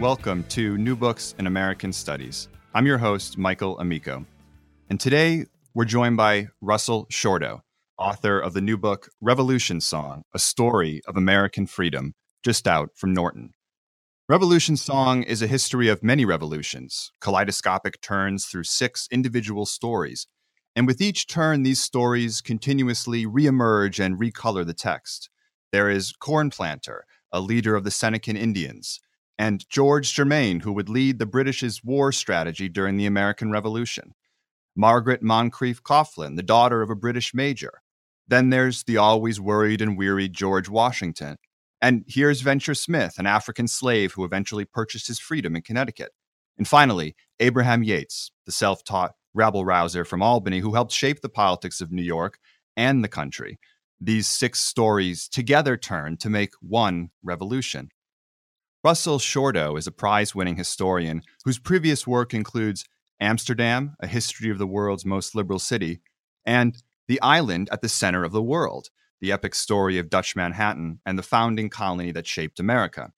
Welcome to New Books in American Studies. I'm your host, Michael Amico. And today we're joined by Russell Shorto, author of the new book Revolution Song A Story of American Freedom, just out from Norton. Revolution Song is a history of many revolutions, kaleidoscopic turns through six individual stories. And with each turn, these stories continuously reemerge and recolor the text. There is Cornplanter, a leader of the Senecan Indians and George Germain, who would lead the British's war strategy during the American Revolution. Margaret Moncrieffe Coghlan, the daughter of a British major. Then there's the always worried and weary George Washington. And here's Venture Smith, an African slave who eventually purchased his freedom in Connecticut. And finally, Abraham Yates, the self taught rabble rouser from Albany who helped shape the politics of New York and the country. These six stories together turn to make one revolution. Russell Shorto is a prize winning historian whose previous work includes Amsterdam, a history of the world's most liberal city, and The Island at the Center of the World, the epic story of Dutch Manhattan and the founding colony that shaped America.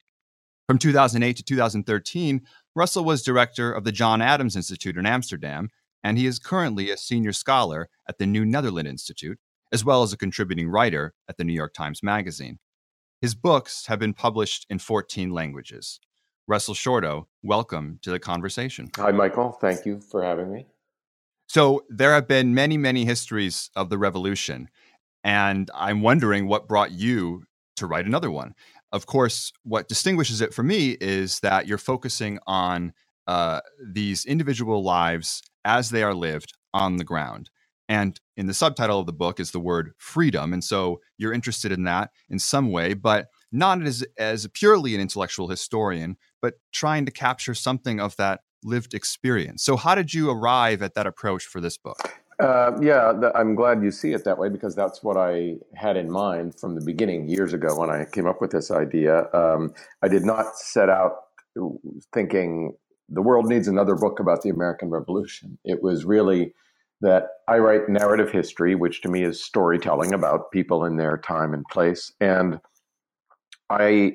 From 2008 to 2013, Russell was director of the John Adams Institute in Amsterdam, and he is currently a senior scholar at the New Netherland Institute, as well as a contributing writer at the New York Times Magazine. His books have been published in 14 languages. Russell Shorto, welcome to the conversation. Hi, Michael. Thank you for having me. So, there have been many, many histories of the revolution, and I'm wondering what brought you to write another one. Of course, what distinguishes it for me is that you're focusing on uh, these individual lives as they are lived on the ground. And in the subtitle of the book is the word freedom. And so you're interested in that in some way, but not as, as purely an intellectual historian, but trying to capture something of that lived experience. So, how did you arrive at that approach for this book? Uh, yeah, th- I'm glad you see it that way because that's what I had in mind from the beginning years ago when I came up with this idea. Um, I did not set out thinking the world needs another book about the American Revolution. It was really that I write narrative history, which to me is storytelling about people in their time and place. And I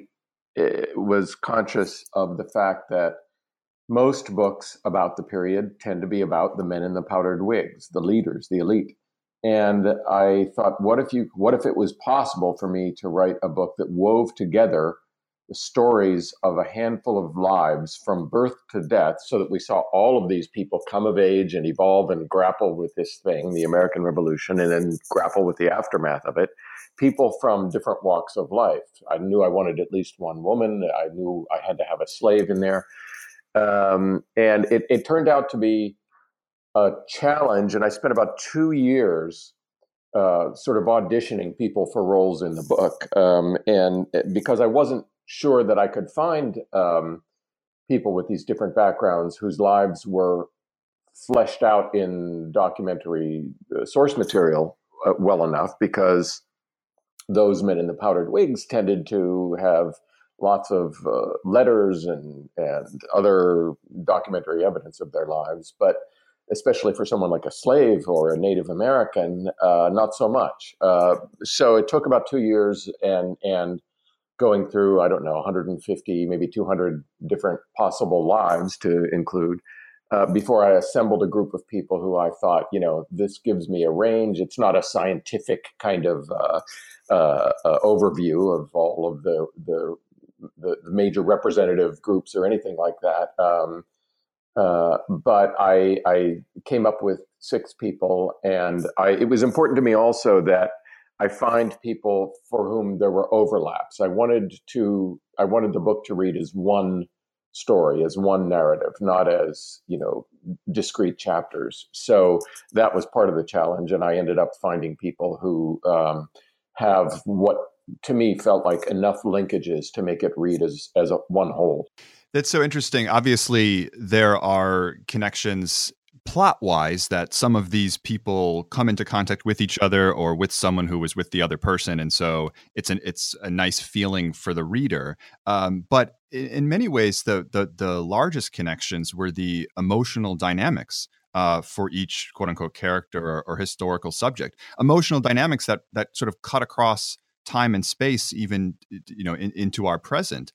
eh, was conscious of the fact that most books about the period tend to be about the men in the powdered wigs, the leaders, the elite. And I thought, what if you, what if it was possible for me to write a book that wove together the stories of a handful of lives from birth to death so that we saw all of these people come of age and evolve and grapple with this thing, the American Revolution, and then grapple with the aftermath of it. People from different walks of life. I knew I wanted at least one woman. I knew I had to have a slave in there. Um, and it, it turned out to be a challenge. And I spent about two years uh, sort of auditioning people for roles in the book. Um, and because I wasn't sure that I could find um, people with these different backgrounds whose lives were fleshed out in documentary uh, source material uh, well enough because those men in the powdered wigs tended to have lots of uh, letters and and other documentary evidence of their lives, but especially for someone like a slave or a Native American, uh, not so much. Uh, so it took about two years, and and going through, I don't know, 150, maybe 200 different possible lives to include. Uh, before I assembled a group of people who I thought, you know, this gives me a range. It's not a scientific kind of uh, uh, uh overview of all of the, the, the major representative groups or anything like that. Um, uh, but I, I came up with six people, and I, it was important to me also that I find people for whom there were overlaps. I wanted to I wanted the book to read as one story, as one narrative, not as, you know, discrete chapters. So that was part of the challenge. And I ended up finding people who um, have what to me felt like enough linkages to make it read as as a, one whole. That's so interesting. Obviously, there are connections plot wise that some of these people come into contact with each other or with someone who was with the other person and so it's an it's a nice feeling for the reader. Um, but in, in, many ways the, the the largest connections were the emotional dynamics uh, for each quote unquote character or, or historical subject. Emotional dynamics that that sort of cut across time and space even you know in, into our present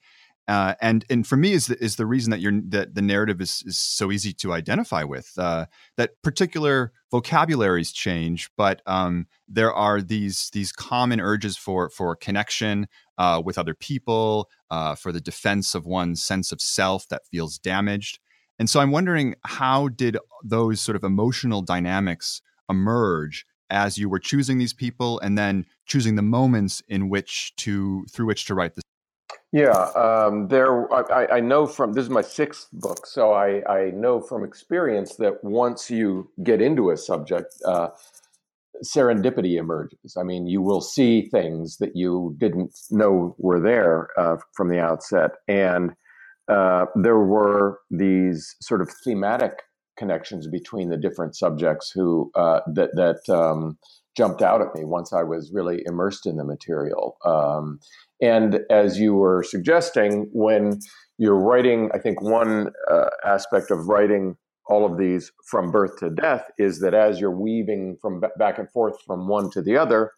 uh, and and for me is the, is the reason that you're that the narrative is, is so easy to identify with uh, that particular vocabularies change but um, there are these these common urges for for connection uh, with other people uh, for the defense of one's sense of self that feels damaged. And so I'm wondering how did those sort of emotional dynamics emerge as you were choosing these people and then choosing the moments in which to through which to write the yeah, um, there. I, I, know from this is my sixth book, so I, I know from experience that once you get into a subject, uh, serendipity emerges. I mean, you will see things that you didn't know were there uh, from the outset, and uh, there were these sort of thematic connections between the different subjects who uh, that that um, jumped out at me once I was really immersed in the material. Um, and as you were suggesting, when you're writing, I think one uh, aspect of writing all of these from birth to death is that as you're weaving from back and forth from one to the other,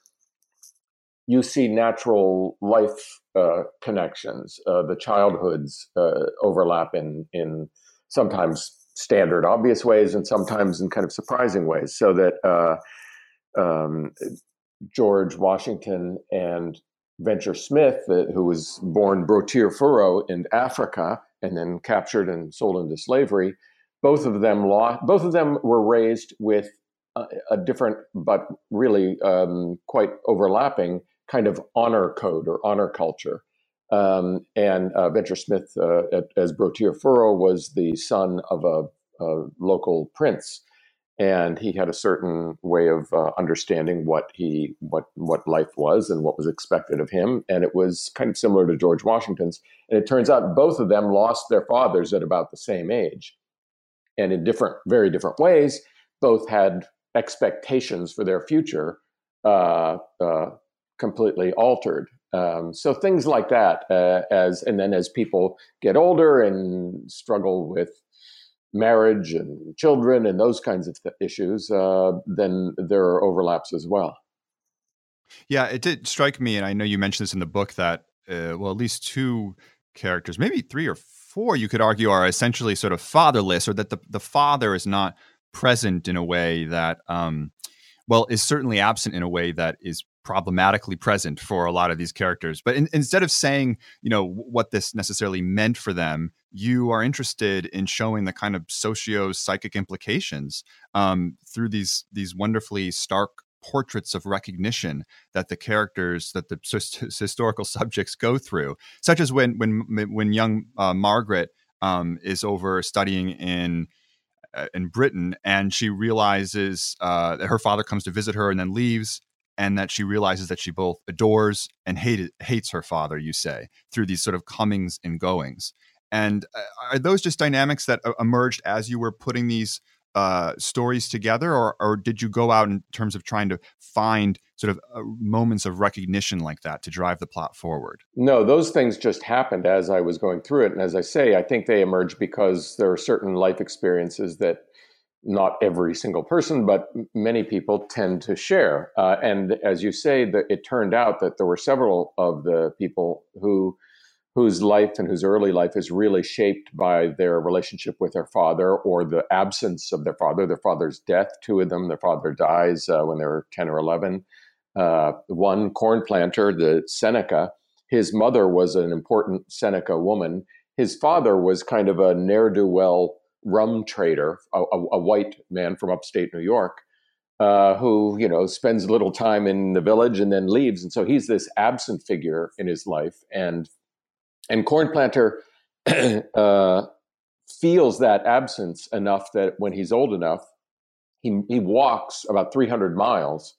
you see natural life uh, connections. Uh, the childhoods uh, overlap in in sometimes standard, obvious ways, and sometimes in kind of surprising ways. So that uh, um, George Washington and Venture Smith, who was born Broteer Furro in Africa and then captured and sold into slavery, both of them lost, both of them were raised with a, a different but really um, quite overlapping kind of honor code or honor culture. Um, and uh, Venture Smith, uh, as Broteer Furro, was the son of a, a local prince and he had a certain way of uh, understanding what he what what life was and what was expected of him and it was kind of similar to George Washington's and it turns out both of them lost their fathers at about the same age and in different very different ways both had expectations for their future uh, uh, completely altered. Um, so things like that uh, as and then as people get older and struggle with marriage and children and those kinds of th- issues, uh, then there are overlaps as well. Yeah, it did strike me, and I know you mentioned this in the book that uh, well, at least two characters, maybe three or four, you could argue, are essentially sort of fatherless, or that the the father is not present in a way that, um, well, is certainly absent in a way that is problematically present for a lot of these characters. But in, instead of saying, you know, what this necessarily meant for them, you are interested in showing the kind of socio psychic implications um, through these these wonderfully stark portraits of recognition that the characters that the historical subjects go through, such as when when when young uh, Margaret um, is over studying in uh, in Britain and she realizes uh, that her father comes to visit her and then leaves and that she realizes that she both adores and hated, hates her father, you say, through these sort of comings and goings. And uh, are those just dynamics that uh, emerged as you were putting these uh, stories together, or, or did you go out in terms of trying to find sort of uh, moments of recognition like that to drive the plot forward? No, those things just happened as I was going through it. And as I say, I think they emerged because there are certain life experiences that not every single person, but many people tend to share. Uh, and as you say, that it turned out that there were several of the people who whose life and whose early life is really shaped by their relationship with their father or the absence of their father, their father's death. Two of them, their father dies uh, when they were 10 or 11. Uh, one Cornplanter, the Seneca, his mother was an important Seneca woman. His father was kind of a ne'er do well rum trader, a, a, a white man from upstate New York, uh, who you know spends a little time in the village and then leaves, and so he's this absent figure in his life, and and Cornplanter uh, feels that absence enough that when he's old enough, he he walks about 300 miles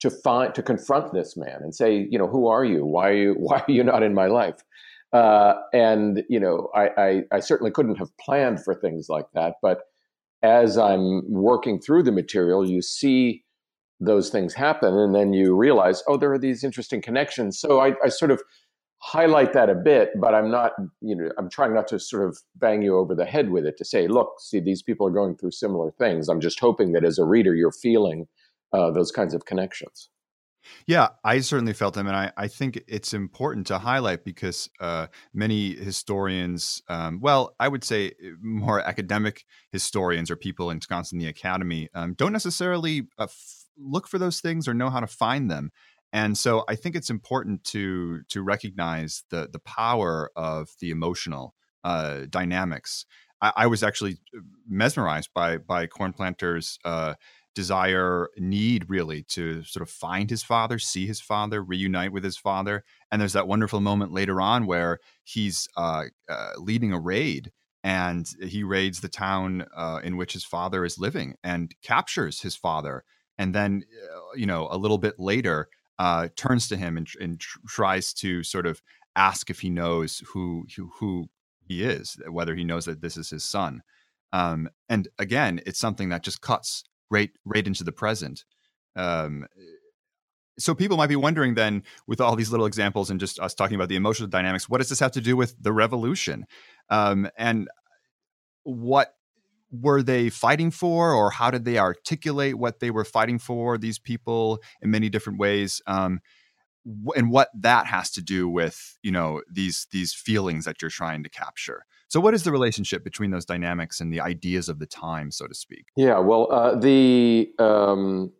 to find to confront this man and say, you know, who are you? Why are you why are you not in my life? Uh, and you know, I, I, I certainly couldn't have planned for things like that. But as I'm working through the material, you see those things happen, and then you realize, oh, there are these interesting connections. So I, I sort of highlight that a bit, but I'm not, you know, I'm trying not to sort of bang you over the head with it to say, look, see, these people are going through similar things. I'm just hoping that as a reader, you're feeling uh, those kinds of connections. Yeah, I certainly felt them, and I, I think it's important to highlight because uh, many historians, um, well, I would say uh, more academic historians or people ensconced in the Academy, um, don't necessarily uh, f- look for those things or know how to find them. And so I think it's important to to recognize the the power of the emotional uh, dynamics. I, I, was actually mesmerized by by Cornplanter's uh, desire, need really to sort of find his father, see his father, reunite with his father. And there's that wonderful moment later on where he's uh, uh, leading a raid and he raids the town uh, in which his father is living and captures his father. And then, uh, you know, a little bit later, uh, turns to him and, and tr- tries to sort of ask if he knows who, who, who he is, whether he knows that this is his son. Um, and again, it's something that just cuts right right into the present. Um, so people might be wondering then, with all these little examples and just us talking about the emotional dynamics, what does this have to do with the revolution? Um, and what were they fighting for, or how did they articulate what they were fighting for? These people in many different ways. Um, and what that has to do with you know these these feelings that you're trying to capture so what is the relationship between those dynamics and the ideas of the time so to speak? Yeah well uh, the um,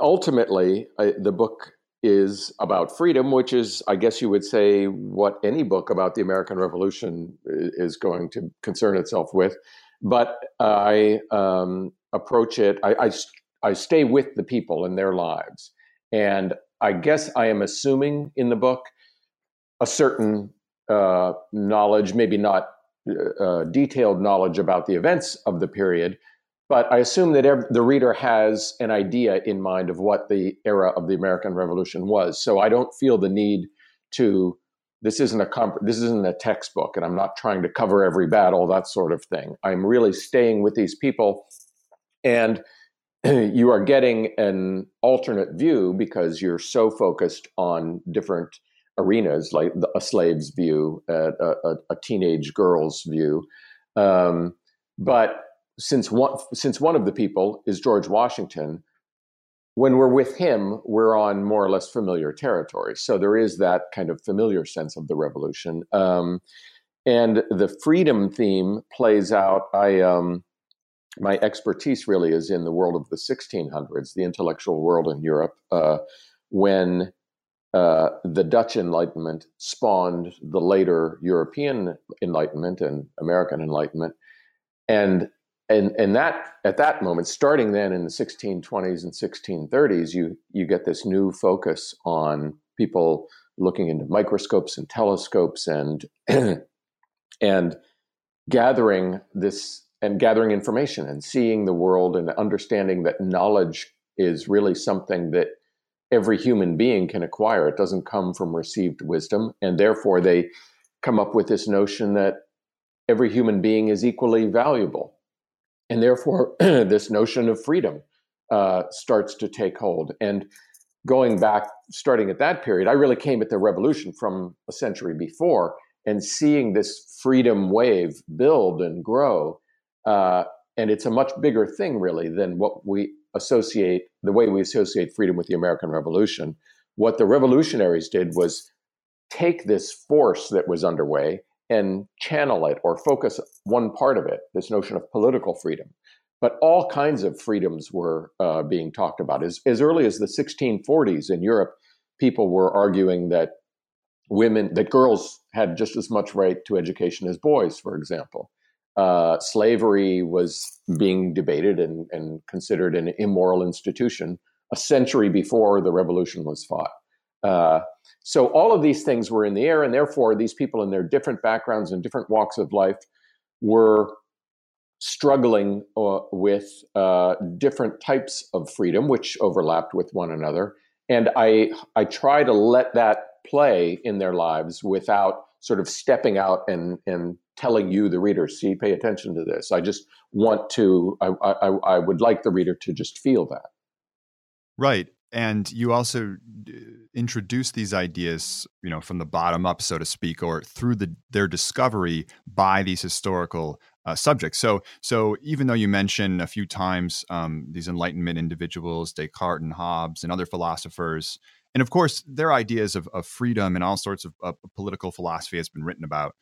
ultimately uh, the book is about freedom which is i guess you would say what any book about the american revolution is going to concern itself with. But i um, approach it I, I, I stay with the people in their lives. And I guess I am assuming in the book a certain uh, knowledge, maybe not uh, uh, detailed knowledge about the events of the period, but I assume that the reader has an idea in mind of what the era of the American Revolution was. So I don't feel the need to. This isn't a comp- this isn't a textbook, and I'm not trying to cover every battle, that sort of thing. I'm really staying with these people, and you are getting an alternate view because you're so focused on different arenas, like a slave's view, a, a, a teenage girl's view. Um, but since one, since one of the people is George Washington, when we're with him, we're on more or less familiar territory. So there is that kind of familiar sense of the revolution. Um, and the freedom theme plays out. I um, my expertise really is in the world of the 1600s, the intellectual world in Europe, uh, when uh, the Dutch Enlightenment spawned the later European Enlightenment and American Enlightenment, and and and that at that moment, starting then in the 1620s and 1630s, you you get this new focus on people looking into microscopes and telescopes and and gathering this and gathering information and seeing the world and understanding that knowledge is really something that every human being can acquire. It doesn't come from received wisdom. And therefore, they come up with this notion that every human being is equally valuable. And therefore, this notion of freedom uh, starts to take hold. And going back, starting at that period, I really came at the revolution from a century before and seeing this freedom wave build and grow uh, and it's a much bigger thing, really, than what we associate, the way we associate freedom with the American Revolution. What the revolutionaries did was take this force that was underway and channel it or focus one part of it, this notion of political freedom. But all kinds of freedoms were uh, being talked about. As, as early as the 1640s in Europe, people were arguing that women, that girls had just as much right to education as boys, for example uh, slavery was being debated and, and, considered an immoral institution a century before the revolution was fought. Uh, so all of these things were in the air, and therefore these people in their different backgrounds and different walks of life were struggling uh, with uh, different types of freedom, which overlapped with one another. And I, I try to let that play in their lives without sort of stepping out and, and telling you, the reader, see, pay attention to this. I just want to, I, I, I would like the reader to just feel that. Right. And you also introduce these ideas, you know, from the bottom up, so to speak, or through the, their discovery by these historical uh, subjects. So, so even though you mention a few times um, these Enlightenment individuals, Descartes and Hobbes, and other philosophers, and of course their ideas of, of freedom and all sorts of, of political philosophy has been written about,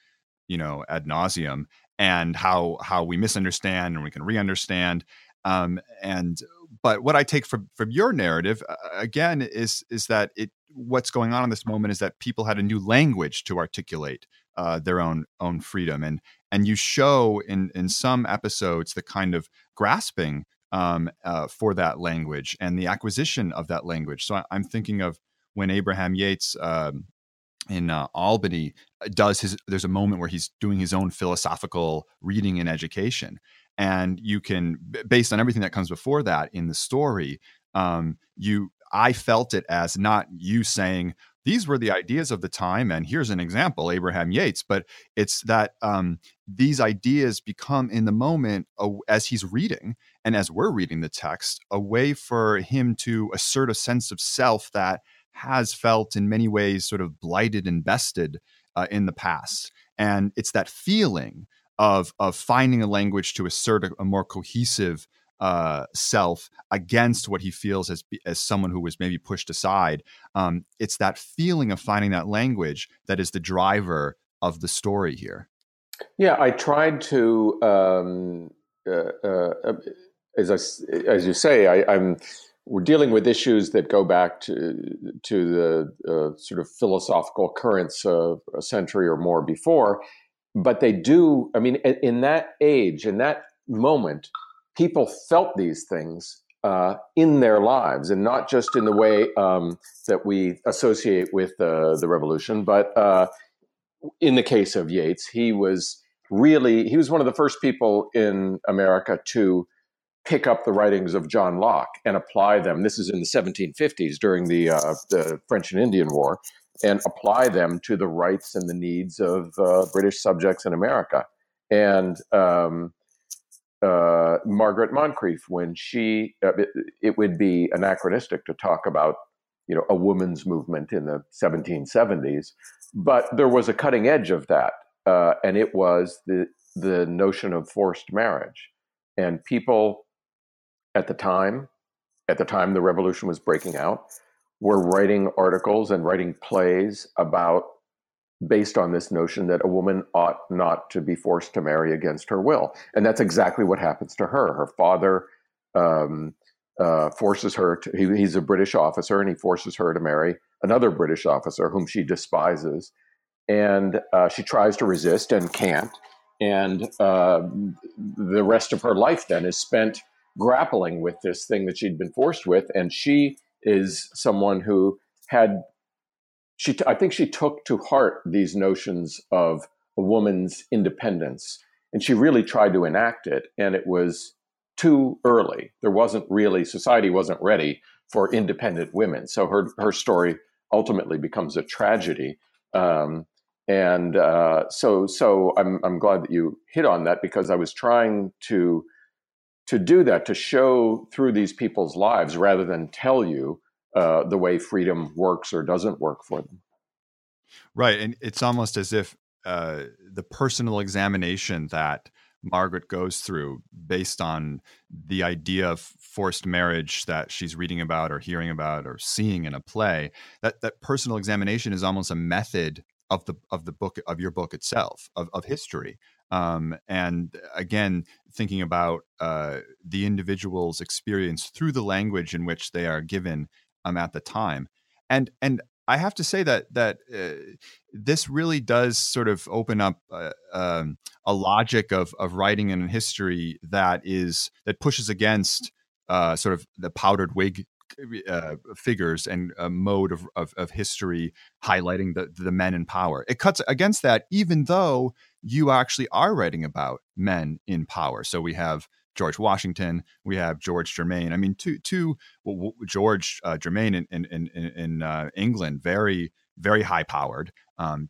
you know, ad nauseum, and how how we misunderstand and we can re-understand. Um, and but what I take from from your narrative uh, again is is that it what's going on in this moment is that people had a new language to articulate uh, their own own freedom and and you show in in some episodes the kind of grasping um, uh, for that language and the acquisition of that language. So I, am thinking of when Abraham Yates um, in uh, Albany uh, does his. There's a moment where he's doing his own philosophical reading and education, and you can, based on everything that comes before that in the story, um, you. I felt it as not you saying, these were the ideas of the time and here's an example abraham yates but it's that um, these ideas become in the moment uh, as he's reading and as we're reading the text a way for him to assert a sense of self that has felt in many ways sort of blighted and bested uh, in the past and it's that feeling of of finding a language to assert a, a more cohesive uh, self against what he feels as as someone who was maybe pushed aside. Um, it's that feeling of finding that language that is the driver of the story here. Yeah, I tried to, um, uh, uh, as I, as you say, I, am we're dealing with issues that go back to to the uh, sort of philosophical currents of a century or more before, but they do. I mean, in, that age, in that moment, people felt these things uh, in their lives, and not just in the way um, that we associate with uh, the revolution, but uh, in the case of Yates, he was really he was one of the first people in America to pick up the writings of John Locke and apply them. This is in the 1750s during the uh, the French and Indian War, and apply them to the rights and the needs of uh, British subjects in America. And um, uh, Margaret Moncrieffe when she uh, it, it, would be anachronistic to talk about you know a woman's movement in the 1770s, but there was a cutting edge of that, uh, and it was the the notion of forced marriage, and people at the time, at the time the revolution was breaking out, were writing articles and writing plays about based on this notion that a woman ought not to be forced to marry against her will. And that's exactly what happens to her. Her father um, uh, forces her to, he, he's a British officer, and he forces her to marry another British officer whom she despises. And uh, she tries to resist and can't. And uh, the rest of her life then is spent grappling with this thing that she'd been forced with. And she is someone who had she I think she took to heart these notions of a woman's independence and she really tried to enact it and it was too early there wasn't really society wasn't ready for independent women so her her story ultimately becomes a tragedy um, and uh, so so I'm I'm glad that you hit on that because I was trying to to do that to show through these people's lives rather than tell you uh, the way freedom works or doesn't work for them. Right, and it's almost as if uh, the personal examination that Margaret goes through, based on the idea of forced marriage that she's reading about or hearing about or seeing in a play, that that personal examination is almost a method of the of the book of your book itself of of history. Um, and again, thinking about uh, the individual's experience through the language in which they are given um, at the time. And and I have to say that that uh, this really does sort of open up uh, um, a logic of of writing and history that is that pushes against uh, sort of the powdered wig uh, figures and a mode of, of, of history highlighting the the men in power. It cuts against that, even though you actually are writing about men in power. So we have George Washington, we have George Germain. I mean, two, two well, George uh, Germain in in in, in uh, England, very very high powered, um,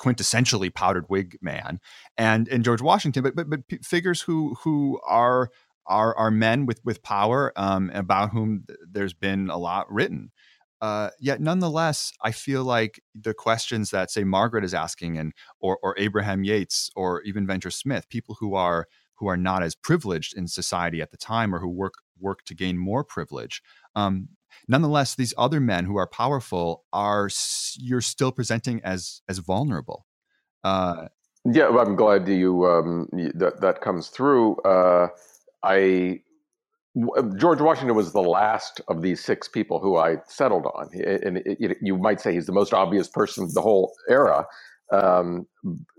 quintessentially powdered wig man, and and George Washington, but but but figures who who are are are men with with power um, about whom there's been a lot written. Uh, yet nonetheless, I feel like the questions that say Margaret is asking, and or or Abraham Yates, or even Venture Smith, people who are who are not as privileged in society at the time, or who work work to gain more privilege. Um, nonetheless, these other men who are powerful are you're still presenting as as vulnerable. Uh, yeah, well, I'm glad you um, that that comes through. Uh, I George Washington was the last of these six people who I settled on, and it, it, you might say he's the most obvious person of the whole era. Um,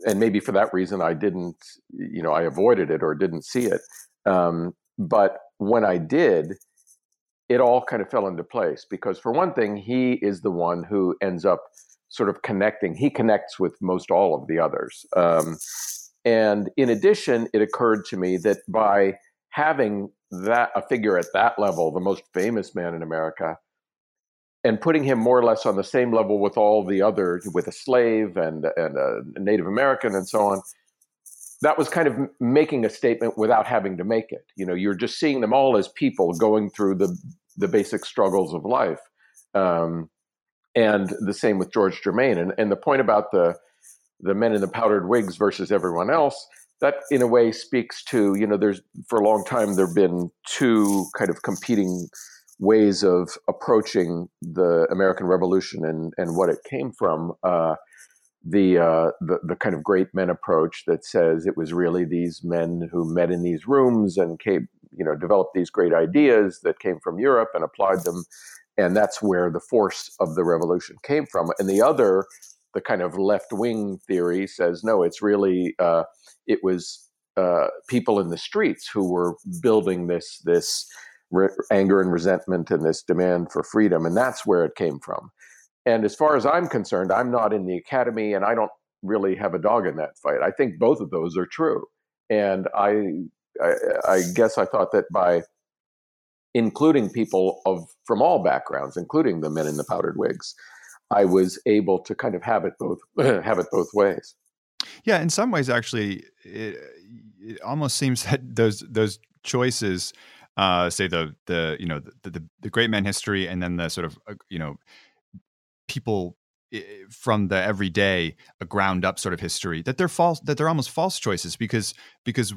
and maybe for that reason, I didn't, you know, I avoided it or didn't see it. Um, but when I did, it all kind of fell into place because, for one thing, he is the one who ends up sort of connecting. He connects with most all of the others. Um, and in addition, it occurred to me that by having that a figure at that level, the most famous man in America, and putting him more or less on the same level with all the others, with a slave and and a Native American and so on. That was kind of making a statement without having to make it. You know, you're just seeing them all as people going through the the basic struggles of life. Um, and the same with George Germain. And and the point about the the men in the powdered wigs versus everyone else that in a way speaks to you know there's for a long time there have been two kind of competing ways of approaching the American Revolution and and what it came from. Uh, the, uh, the the kind of great men approach that says it was really these men who met in these rooms and came, you know, developed these great ideas that came from Europe and applied them, and that's where the force of the revolution came from. And the other, the kind of left wing theory says no, it's really uh, it was uh, people in the streets who were building this this re- anger and resentment and this demand for freedom, and that's where it came from. And as far as I'm concerned, I'm not in the academy, and I don't really have a dog in that fight. I think both of those are true, and I I, I guess I thought that by including people of from all backgrounds, including the men in the powdered wigs, I was able to kind of have it both have it both ways. Yeah, in some ways, actually, it, it almost seems that those those choices, uh, say the the you know the, the, the great man history, and then the sort of uh, you know people from the everyday a ground up sort of history that they're false that they're almost false choices because because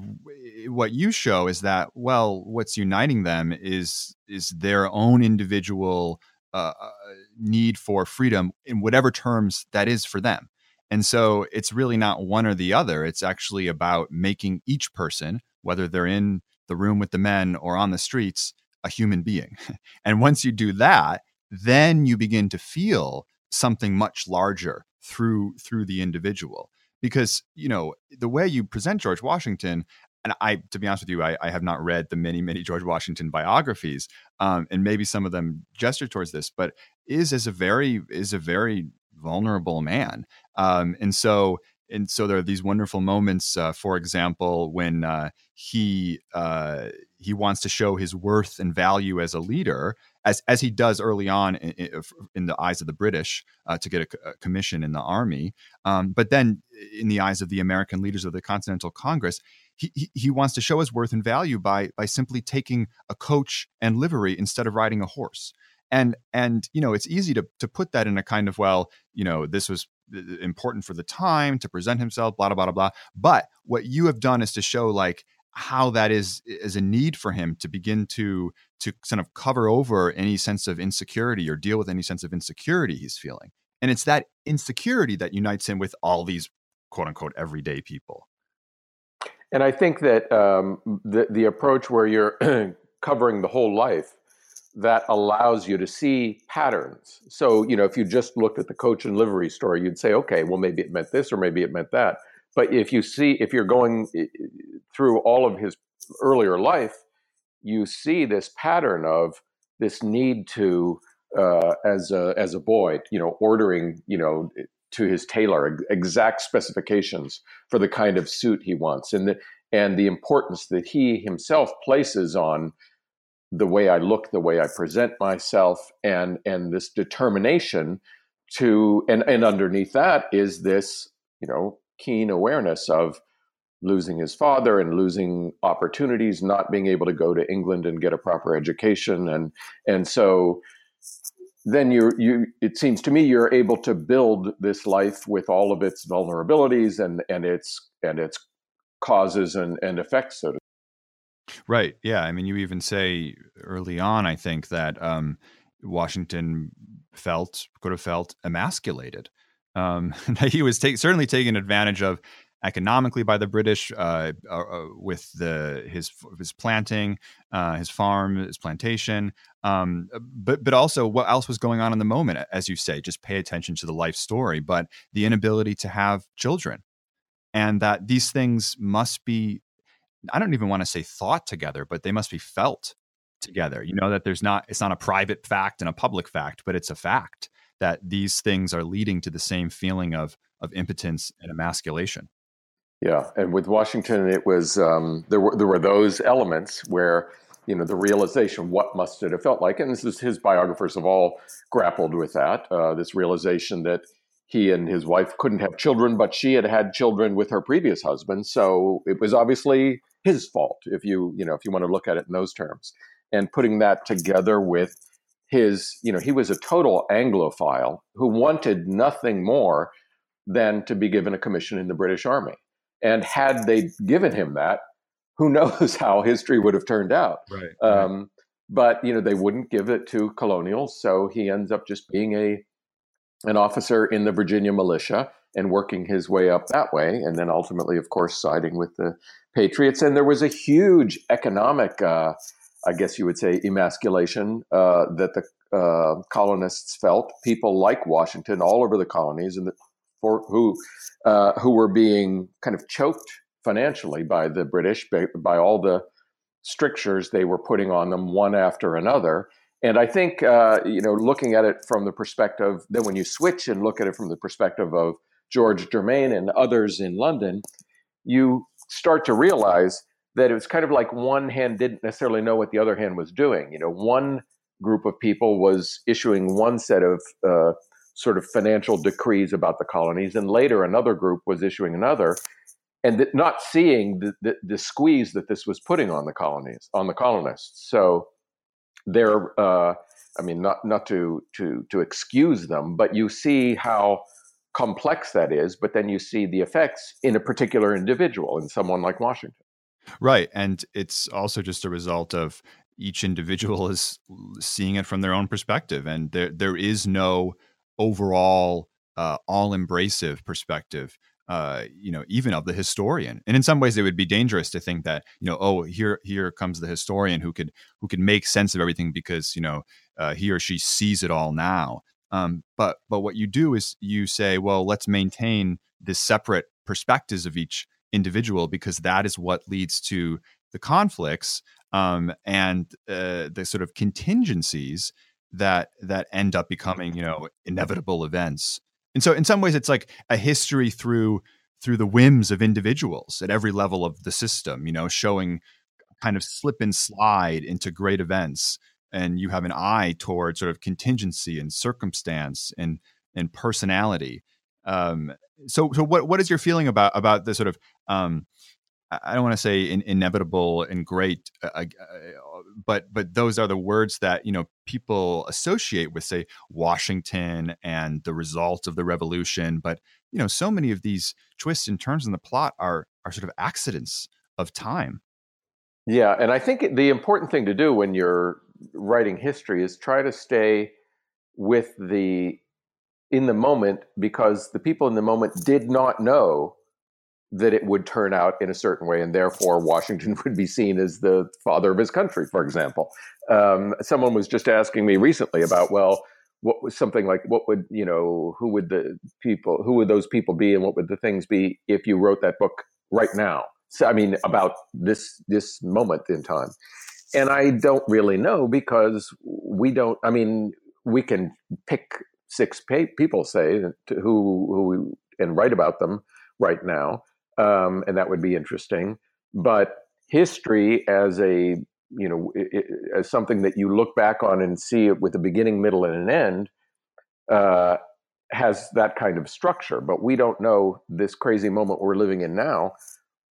what you show is that well what's uniting them is is their own individual uh, uh need for freedom in whatever terms that is for them and so it's really not one or the other. It's actually about making each person, whether they're in the room with the men or on the streets, a human being. and once you do that, then you begin to feel something much larger through through the individual. Because, you know, the way you present George Washington, and I, to be honest with you, I, I have not read the many, many George Washington biographies, um, and maybe some of them gesture towards this, but is as a very is a very vulnerable man. Um, and so and so there are these wonderful moments. Uh, for example, when uh, he uh, he wants to show his worth and value as a leader, as as he does early on in, in the eyes of the British uh, to get a, a, commission in the army, um, but then in the eyes of the American leaders of the Continental Congress. He, he, wants to show his worth and value by by simply taking a coach and livery instead of riding a horse. And and you know it's easy to to put that in a kind of well you know this was uh, important for the time to present himself blah blah blah blah. But what you have done is to show like how that is is a need for him to begin to to kind of cover over any sense of insecurity or deal with any sense of insecurity he's feeling. And it's that insecurity that unites him with all these quote unquote everyday people and i think that um, the the approach where you're covering the whole life that allows you to see patterns. So, you know, if you just looked at the coach and livery story, you'd say, okay, well, maybe it meant this or maybe it meant that. But if you see, if you're going through all of his earlier life, you see this pattern of this need to, uh, as a as a boy, you know, ordering, you know, to his tailor, exact specifications for the kind of suit he wants, and the and the importance that he himself places on the way I look, the way I present myself, and and this determination to and and underneath that is this you know keen awareness of losing his father and losing opportunities, not being able to go to England and get a proper education, and and so then you you it seems to me you're able to build this life with all of its vulnerabilities and and its and its causes and and effects so to right yeah i mean you even say early on i think that um, washington felt could have felt emasculated um, he was certainly taken advantage of economically by the British uh, uh, uh, with the his his planting, uh, his farm, his plantation, um, but but also what else was going on in the moment, as you say. Just pay attention to the life story, but the inability to have children, and that these things must be. I don't even want to say thought together, but they must be felt together. You know that there's not it's not a private fact and a public fact, but it's a fact that these things are leading to the same feeling of of impotence and emasculation. Yeah, and with Washington, it was um, there were there were those elements where you know the realization what must it have felt like, and this is his biographers have all grappled with that. Uh, this realization that he and his wife couldn't have children, but she had had children with her previous husband, so it was obviously his fault. If you you know if you want to look at it in those terms, and putting that together with his you know he was a total Anglophile who wanted nothing more than to be given a commission in the British Army and had they given him that, who knows how history would have turned out. Right, um, right. But you know they wouldn't give it to colonials, so he ends up just being a an officer in the Virginia militia and working his way up that way, and then ultimately, of course, siding with the Patriots. And there was a huge economic, uh, I guess you would say, emasculation uh, that the uh, colonists felt. People like Washington all over the colonies, and the, for who uh, who were being kind of choked financially by the British by, by, all the strictures they were putting on them one after another. And I think uh, you know, looking at it from the perspective, then when you switch and look at it from the perspective of George Germain and others in London, you start to realize that it was kind of like one hand didn't necessarily know what the other hand was doing. You know, one group of people was issuing one set of uh, sort of financial decrees about the colonies, and later another group was issuing another, and th- not seeing the, the, the, squeeze that this was putting on the colonies, on the colonists. So they're, uh, I mean, not not to to to excuse them, but you see how complex that is. But then you see the effects in a particular individual, in someone like Washington. Right, and it's also just a result of each individual is seeing it from their own perspective, and there there is no overall uh, all embracive perspective uh, you know even of the historian. And in some ways it would be dangerous to think that you know oh here here comes the historian who could who could make sense of everything because you know uh, he or she sees it all now. Um, but but what you do is you say well let's maintain the separate perspectives of each individual because that is what leads to the conflicts um, and uh, the sort of contingencies that that end up becoming you know inevitable events. And so in some ways it's like a history through through the whims of individuals at every level of the system you know showing kind of slip and slide into great events. And you have an eye toward sort of contingency and circumstance and and personality. Um, so so what what is your feeling about about the sort of um, I don't want to say in, inevitable and great, uh, uh, but but those are the words that you know people associate with, say, Washington and the result of the revolution. But you know, so many of these twists and turns in the plot are are sort of accidents of time. Yeah, and I think the important thing to do when you're writing history is try to stay with the in the moment because the people in the moment did not know that it would turn out in a certain way, and therefore Washington would be seen as the father of his country, for example. Um, someone was just asking me recently about, well, what was something like, what would, you know, who would the people, who would those people be, and what would the things be if you wrote that book right now? So, I mean, about this this moment in time. And I don't really know because we don't, I mean, we can pick six people say who who and write about them right now, um, and that would be interesting. But history as a you know it, as something that you look back on and see it with a beginning, middle, and an end. Uh, has that kind of structure, but we don't know this crazy moment we're living in now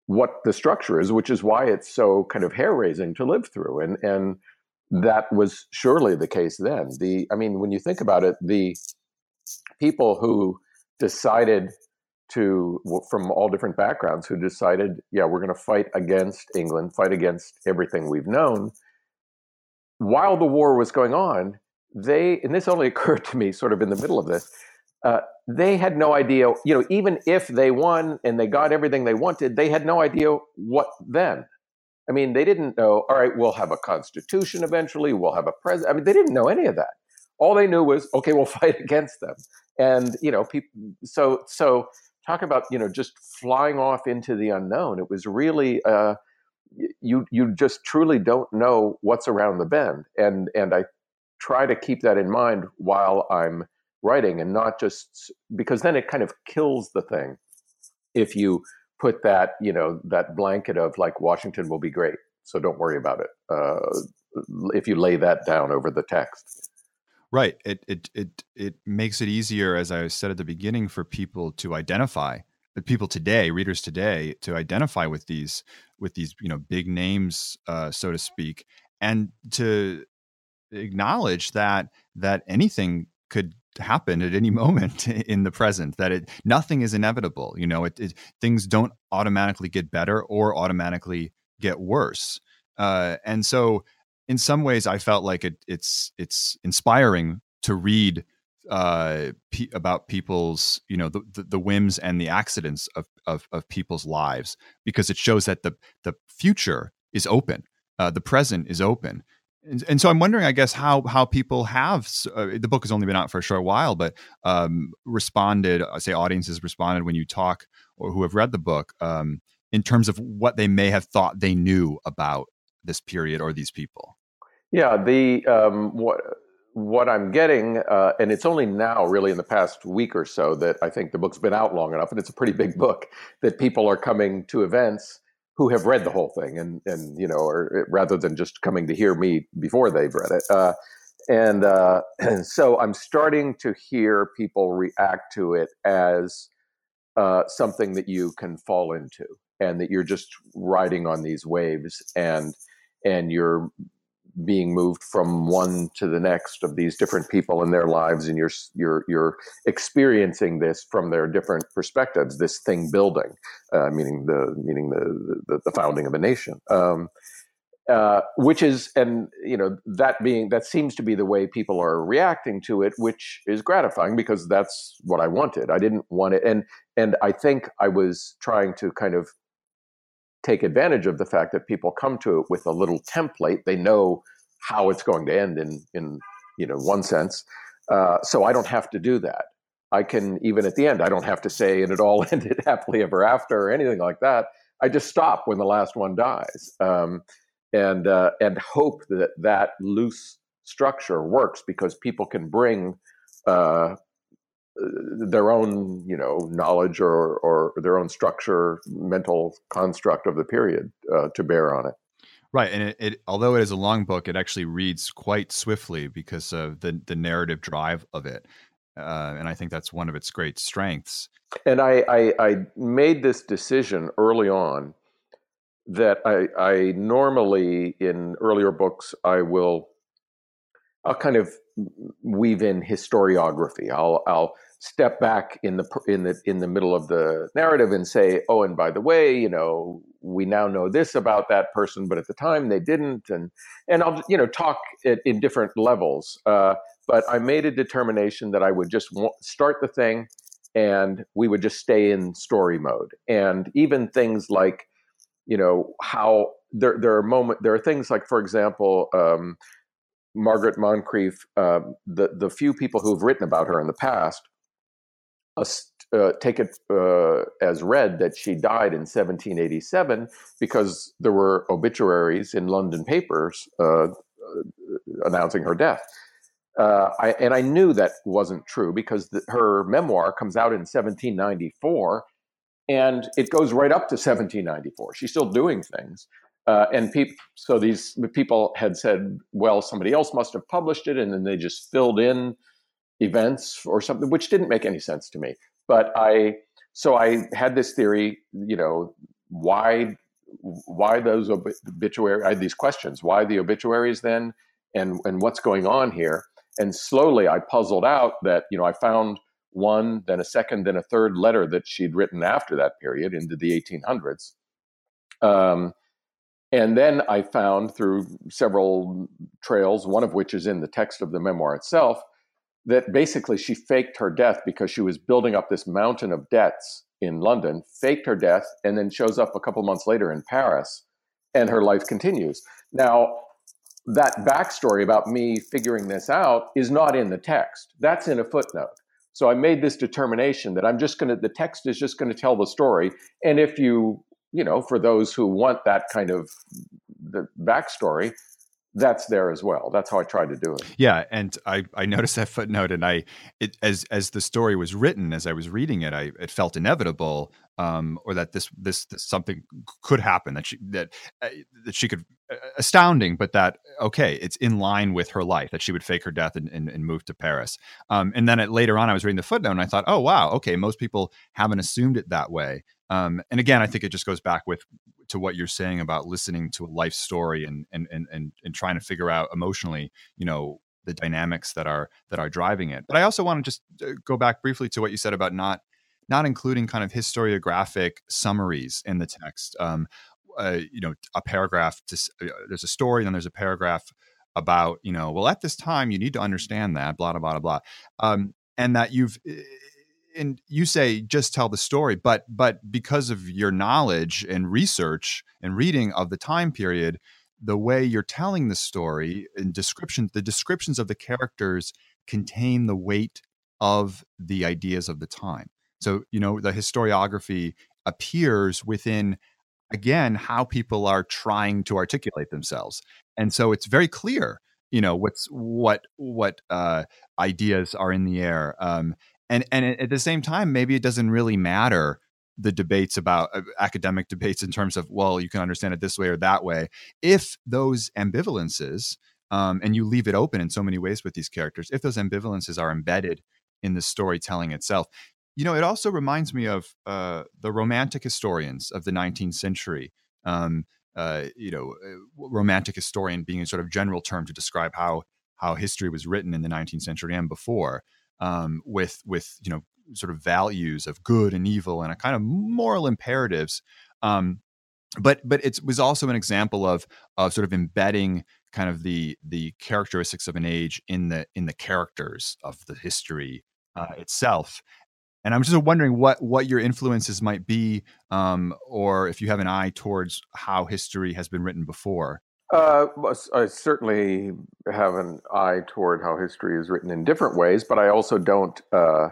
what the structure is, which is why it's so kind of hair raising to live through. And and that was surely the case then. The I mean, when you think about it, the people who decided to from all different backgrounds who decided, yeah, we're going to fight against England, fight against everything we've known. While the war was going on, they and this only occurred to me sort of in the middle of this. Uh, they had no idea, you know, even if they won and they got everything they wanted, they had no idea what then. I mean, they didn't know, all right, we'll have a constitution eventually, we'll have a president. I mean, they didn't know any of that. All they knew was, okay, we'll fight against them. And, you know, people, so, so talk about, you know, just flying off into the unknown. It was really, uh, you, you just truly don't know what's around the bend. And, and I try to keep that in mind while I'm writing and not just because then it kind of kills the thing if you put that you know that blanket of like washington will be great so don't worry about it uh, if you lay that down over the text right. It it it it makes it easier as i said at the beginning for people to identify people today readers today to identify with these with these you know big names uh, so to speak and to acknowledge that that anything could happen at any moment in the present that it nothing is inevitable you know it, it things don't automatically get better or automatically get worse. Uh, and so in some ways i felt like it, it's it's inspiring to read uh, about people's you know the, the, the whims and the accidents of, of, of people's lives because it shows that the the future is open uh, the present is open and, and, so I'm wondering, I guess, how how people have uh, the book has only been out for a short while, but um, responded. I uh, say audiences responded when you talk or who have read the book um, in terms of what they may have thought they knew about this period or these people. Yeah, the um, what what I'm getting, uh, and it's only now, really, in the past week or so, that I think the book's been out long enough, and it's a pretty big book that people are coming to events who have read the whole thing and and you know or rather than just coming to hear me before they've read it. Uh, and uh, and so I'm starting to hear people react to it as uh, something that you can fall into and that you're just riding on these waves and and you're being moved from one to the next of these different people in their lives and you're you're you're experiencing this from their different perspectives this thing building uh, meaning the meaning the, the, the founding of a nation. Um, uh, which is and you know that being that seems to be the way people are reacting to it which is gratifying because that's what i wanted. I didn't want it and and i think i was trying to kind of take advantage of the fact that people come to it with a little template. They know how it's going to end in in you know one sense. Uh, so I don't have to do that. I can even at the end. I don't have to say and it all ended happily ever after or anything like that. I just stop when the last one dies, um, and uh, and hope that that loose structure works because people can bring uh, their own you know knowledge or or their own structure mental construct of the period uh, to bear on it right and it, it, although it is a long book it actually reads quite swiftly because of the the narrative drive of it uh, and i think that's one of its great strengths and I, I i made this decision early on that i i normally in earlier books i will I'll kind of weave in historiography. I'll I'll step back in the in the in the middle of the narrative and say, "Oh, and by the way, you know, we now know this about that person, but at the time they didn't," and and I'll you know talk it in different levels. Uh, but I made a determination that I would just start the thing, and we would just stay in story mode, and even things like, you know, how there there are moment there are things like, for example. Um, Margaret Moncrieffe, uh, the the few people who have written about her in the past uh, take it uh, as read that she died in 1787 because there were obituaries in London papers uh, uh announcing her death. Uh, I, and I knew that wasn't true because the, her memoir comes out in 1794 and it goes right up to 1794. She's still doing things. Uh, and so these people had said, well, somebody else must have published it, and then they just filled in events or something, which didn't make any sense to me. But I, so I had this theory, you know, why, why those obituaries? I had these questions: why the obituaries then, and and what's going on here? And slowly, I puzzled out that you know I found one, then a second, then a third letter that she'd written after that period into the 1800s. Um, and then I found through several trails, one of which is in the text of the memoir itself, that basically she faked her death because she was building up this mountain of debts in London, faked her death, and then shows up a couple months later in Paris, and her life continues. Now, that backstory about me figuring this out is not in the text. That's in a footnote. So I made this determination that I'm just going to, the text is just going to tell the story. And if you, you know, for those who want that kind of the backstory, that's there as well. That's how I tried to do it. Yeah, and I I noticed that footnote, and I it as as the story was written, as I was reading it, I it felt inevitable, um, or that this this, this something could happen that she that uh, that she could uh, astounding, but that okay, it's in line with her life that she would fake her death and, and, and move to Paris. Um, and then it, later on, I was reading the footnote, and I thought, oh wow, okay, most people haven't assumed it that way. Um, and again, I think it just goes back with to what you're saying about listening to a life story and and and and, and trying to figure out emotionally, you know, the dynamics that are that are driving it. But I also want to just uh, go back briefly to what you said about not not including kind of historiographic summaries in the text. Um, uh, you know, a paragraph to uh, there's a story, then there's a paragraph about you know, well, at this time you need to understand that, blah blah blah blah, um, and that you've and you say just tell the story but but because of your knowledge and research and reading of the time period the way you're telling the story and description the descriptions of the characters contain the weight of the ideas of the time. So you know the historiography appears within again how people are trying to articulate themselves. And so it's very clear you know what's what what uh ideas are in the air um and and at the same time maybe it doesn't really matter the debates about uh, academic debates in terms of well you can understand it this way or that way. If those ambivalences um, and you leave it open in so many ways with these characters if those ambivalences are embedded in the storytelling itself you know it also reminds me of uh, the romantic historians of the 19th century um, uh, you know uh, romantic historian being a sort of general term to describe how how history was written in the 19th century and before um, with with you know sort of values of good and evil and a kind of moral imperatives. Um, but but it was also an example of of sort of embedding kind of the the characteristics of an age in the in the characters of the history uh, itself. And I'm just wondering what what your influences might be, um, or if you have an eye towards how history has been written before. Uh, I certainly have an eye toward how history is written in different ways, but I also don't, uh,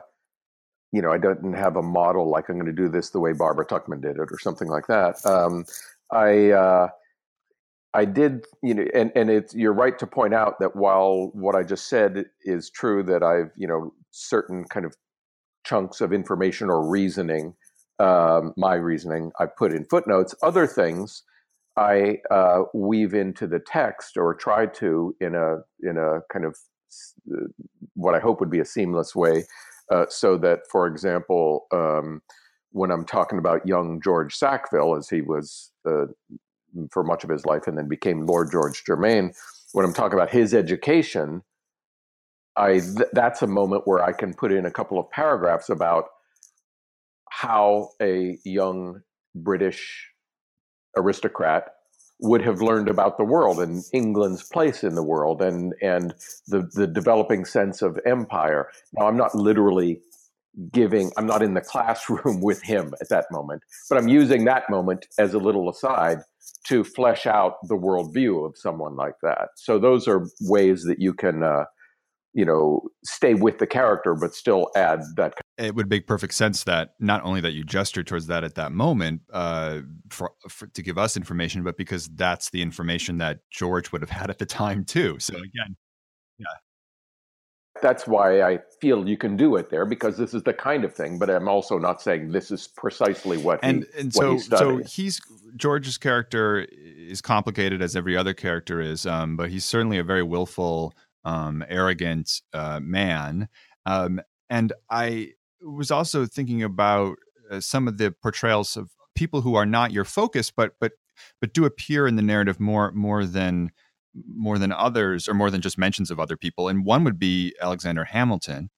you know, I don't have a model like I'm going to do this the way Barbara Tuchman did it or something like that. Um, I, uh, I did, you know, and, and it's, you're right to point out that while what I just said is true, that I've, you know, certain kind of chunks of information or reasoning, um, my reasoning, I put in footnotes, other things, I uh, weave into the text or try to in a in a kind of uh, what I hope would be a seamless way, uh, so that, for example, um, when I'm talking about young George Sackville, as he was uh, for much of his life and then became Lord George Germain, when I'm talking about his education, I th- that's a moment where I can put in a couple of paragraphs about how a young British aristocrat would have learned about the world and England's place in the world and and the the developing sense of empire. Now I'm not literally giving I'm not in the classroom with him at that moment, but I'm using that moment as a little aside to flesh out the worldview of someone like that. So those are ways that you can uh, you know stay with the character but still add that it would make perfect sense that not only that you gestured towards that at that moment uh, for, for, to give us information but because that's the information that george would have had at the time too so again yeah that's why I feel you can do it there because this is the kind of thing. But I'm also not saying this is precisely what and he, and so he so he's George's character is complicated as every other character is, um, but he's certainly a very willful, um, arrogant uh, man. Um, and I was also thinking about uh, some of the portrayals of people who are not your focus, but but but do appear in the narrative more more than more than others, or more than just mentions of other people. And one would be Alexander Hamilton,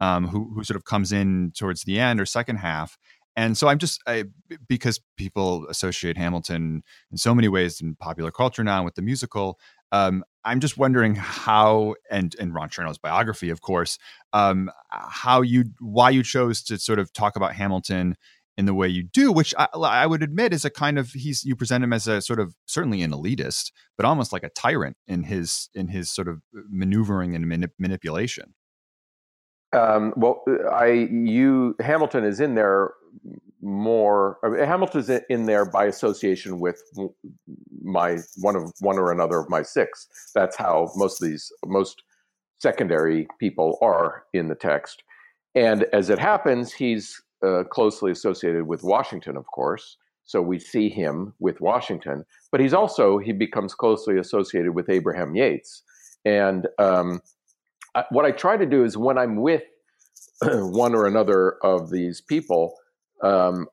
um, who who sort of comes in towards the end or second half. And so I'm just I, because people associate Hamilton in so many ways in popular culture now with the musical. Um, I'm just wondering how, and and Ron Chernow's biography, of course, um, how you why you chose to sort of talk about Hamilton in the way you do, which I, I, would admit is a kind of he's you present him as a sort of certainly an elitist, but almost like a tyrant in his in his sort of maneuvering and manip- manipulation. Um, well, I you Hamilton is in there more. I mean, Hamilton's in there by association with my one of one or another of my six. That's how most of these most secondary people are in the text. And as it happens, he's uh, closely associated with Washington, of course. So we see him with Washington, but he's also he becomes closely associated with Abraham Yates. And um, I, what I try to do is when I'm with one or another of these people, um,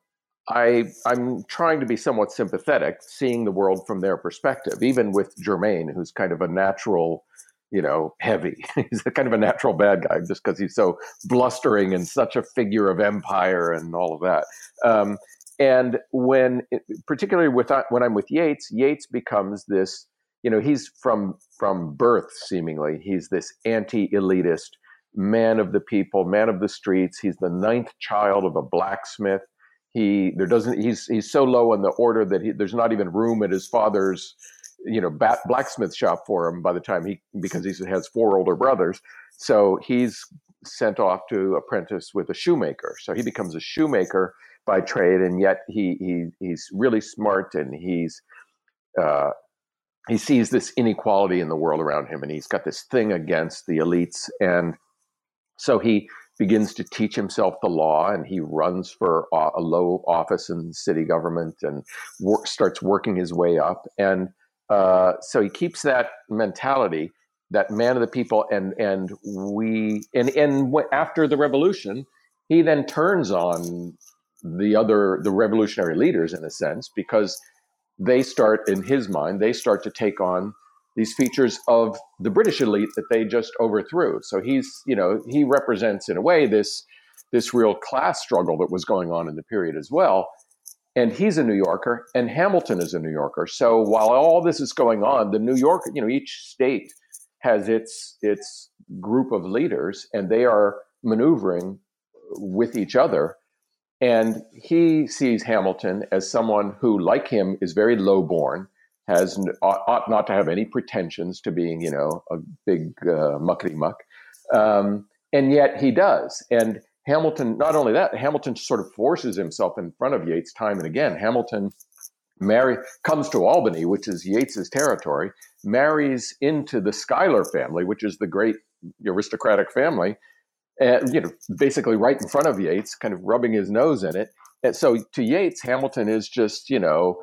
I I'm trying to be somewhat sympathetic, seeing the world from their perspective. Even with Germain, who's kind of a natural you know, heavy. he's a kind of a natural bad guy just because he's so blustering and such a figure of empire and all of that. Um, and when, particularly with uh, when I'm with Yates, Yates becomes this. You know, he's from from birth seemingly. He's this anti-elitist man of the people, man of the streets. He's the ninth child of a blacksmith. He there doesn't. He's he's so low in the order that he, there's not even room at his father's you know bat, blacksmith shop for him by the time he because he has four older brothers so he's sent off to apprentice with a shoemaker so he becomes a shoemaker by trade and yet he, he he's really smart and he's uh, he sees this inequality in the world around him and he's got this thing against the elites and so he begins to teach himself the law and he runs for a low office in city government and work, starts working his way up. And uh, so he keeps that mentality, that man of the people, and and we and and after the revolution, he then turns on the other the revolutionary leaders in a sense because they start in his mind they start to take on these features of the British elite that they just overthrew. So he's you know he represents in a way this this real class struggle that was going on in the period as well and he's a New Yorker, and Hamilton is a New Yorker. So while all this is going on, the New York, you know, each state has its its group of leaders, and they are maneuvering with each other. And he sees Hamilton as someone who, like him, is very lowborn, has ought not to have any pretensions to being, you know, a big uh, muckety muck, um, and yet he does. And Hamilton, not only that, Hamilton sort of forces himself in front of Yates time and again. Hamilton marry comes to Albany, which is Yates's territory, marries into the Schuyler family, which is the great aristocratic family, and you know, basically right in front of Yates, kind of rubbing his nose in it. And so to Yates, Hamilton is just, you know,